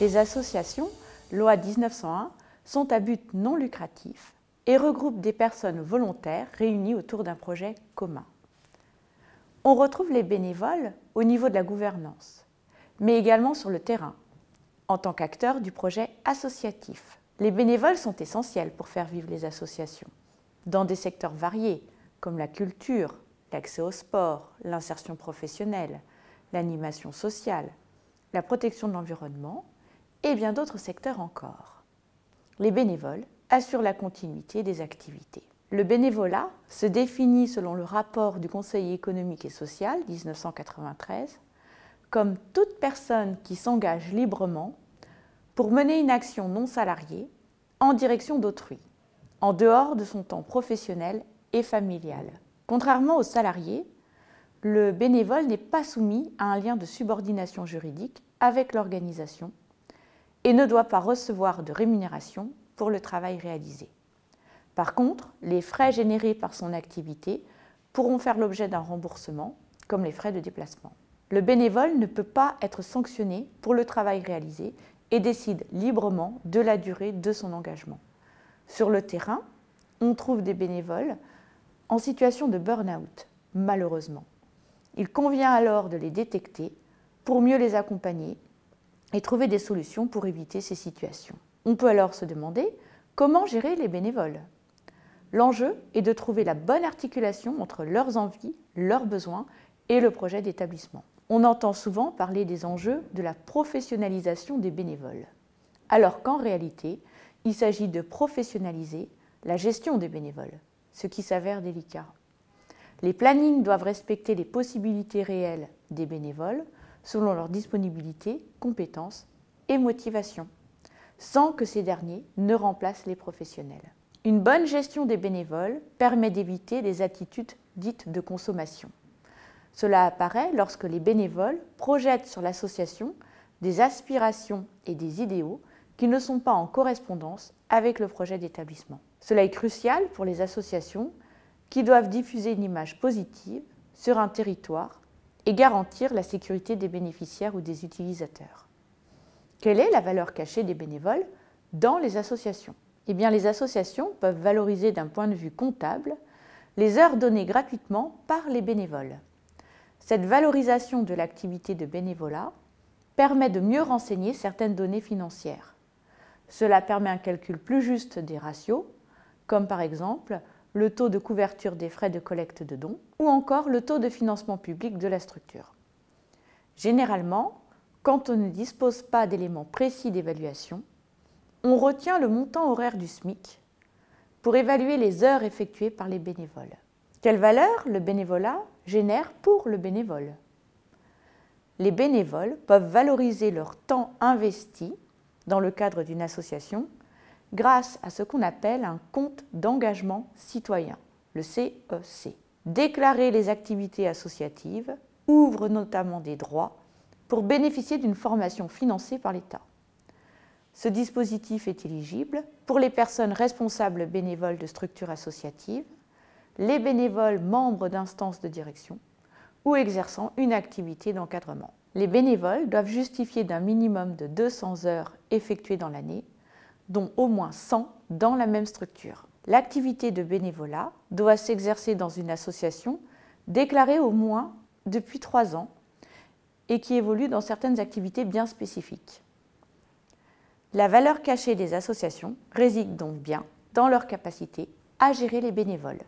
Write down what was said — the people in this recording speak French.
Les associations, loi 1901, sont à but non lucratif et regroupent des personnes volontaires réunies autour d'un projet commun. On retrouve les bénévoles au niveau de la gouvernance, mais également sur le terrain, en tant qu'acteurs du projet associatif. Les bénévoles sont essentiels pour faire vivre les associations, dans des secteurs variés, comme la culture, l'accès au sport, l'insertion professionnelle, l'animation sociale, la protection de l'environnement et bien d'autres secteurs encore. Les bénévoles assurent la continuité des activités. Le bénévolat se définit selon le rapport du Conseil économique et social 1993 comme toute personne qui s'engage librement pour mener une action non salariée en direction d'autrui, en dehors de son temps professionnel et familial. Contrairement aux salariés, le bénévole n'est pas soumis à un lien de subordination juridique avec l'organisation et ne doit pas recevoir de rémunération pour le travail réalisé. Par contre, les frais générés par son activité pourront faire l'objet d'un remboursement, comme les frais de déplacement. Le bénévole ne peut pas être sanctionné pour le travail réalisé et décide librement de la durée de son engagement. Sur le terrain, on trouve des bénévoles en situation de burn-out, malheureusement. Il convient alors de les détecter pour mieux les accompagner et trouver des solutions pour éviter ces situations. On peut alors se demander comment gérer les bénévoles. L'enjeu est de trouver la bonne articulation entre leurs envies, leurs besoins et le projet d'établissement on entend souvent parler des enjeux de la professionnalisation des bénévoles, alors qu'en réalité, il s'agit de professionnaliser la gestion des bénévoles, ce qui s'avère délicat. Les plannings doivent respecter les possibilités réelles des bénévoles selon leur disponibilité, compétences et motivation, sans que ces derniers ne remplacent les professionnels. Une bonne gestion des bénévoles permet d'éviter les attitudes dites de consommation. Cela apparaît lorsque les bénévoles projettent sur l'association des aspirations et des idéaux qui ne sont pas en correspondance avec le projet d'établissement. Cela est crucial pour les associations qui doivent diffuser une image positive sur un territoire et garantir la sécurité des bénéficiaires ou des utilisateurs. Quelle est la valeur cachée des bénévoles dans les associations? Eh bien, les associations peuvent valoriser d'un point de vue comptable les heures données gratuitement par les bénévoles. Cette valorisation de l'activité de bénévolat permet de mieux renseigner certaines données financières. Cela permet un calcul plus juste des ratios, comme par exemple le taux de couverture des frais de collecte de dons ou encore le taux de financement public de la structure. Généralement, quand on ne dispose pas d'éléments précis d'évaluation, on retient le montant horaire du SMIC pour évaluer les heures effectuées par les bénévoles. Quelle valeur le bénévolat génère pour le bénévole? Les bénévoles peuvent valoriser leur temps investi dans le cadre d'une association grâce à ce qu'on appelle un compte d'engagement citoyen, le CEC. E Déclarer les activités associatives ouvre notamment des droits pour bénéficier d'une formation financée par l'État. Ce dispositif est éligible pour les personnes responsables bénévoles de structures associatives les bénévoles membres d'instances de direction ou exerçant une activité d'encadrement. Les bénévoles doivent justifier d'un minimum de 200 heures effectuées dans l'année, dont au moins 100 dans la même structure. L'activité de bénévolat doit s'exercer dans une association déclarée au moins depuis trois ans et qui évolue dans certaines activités bien spécifiques. La valeur cachée des associations réside donc bien dans leur capacité à gérer les bénévoles.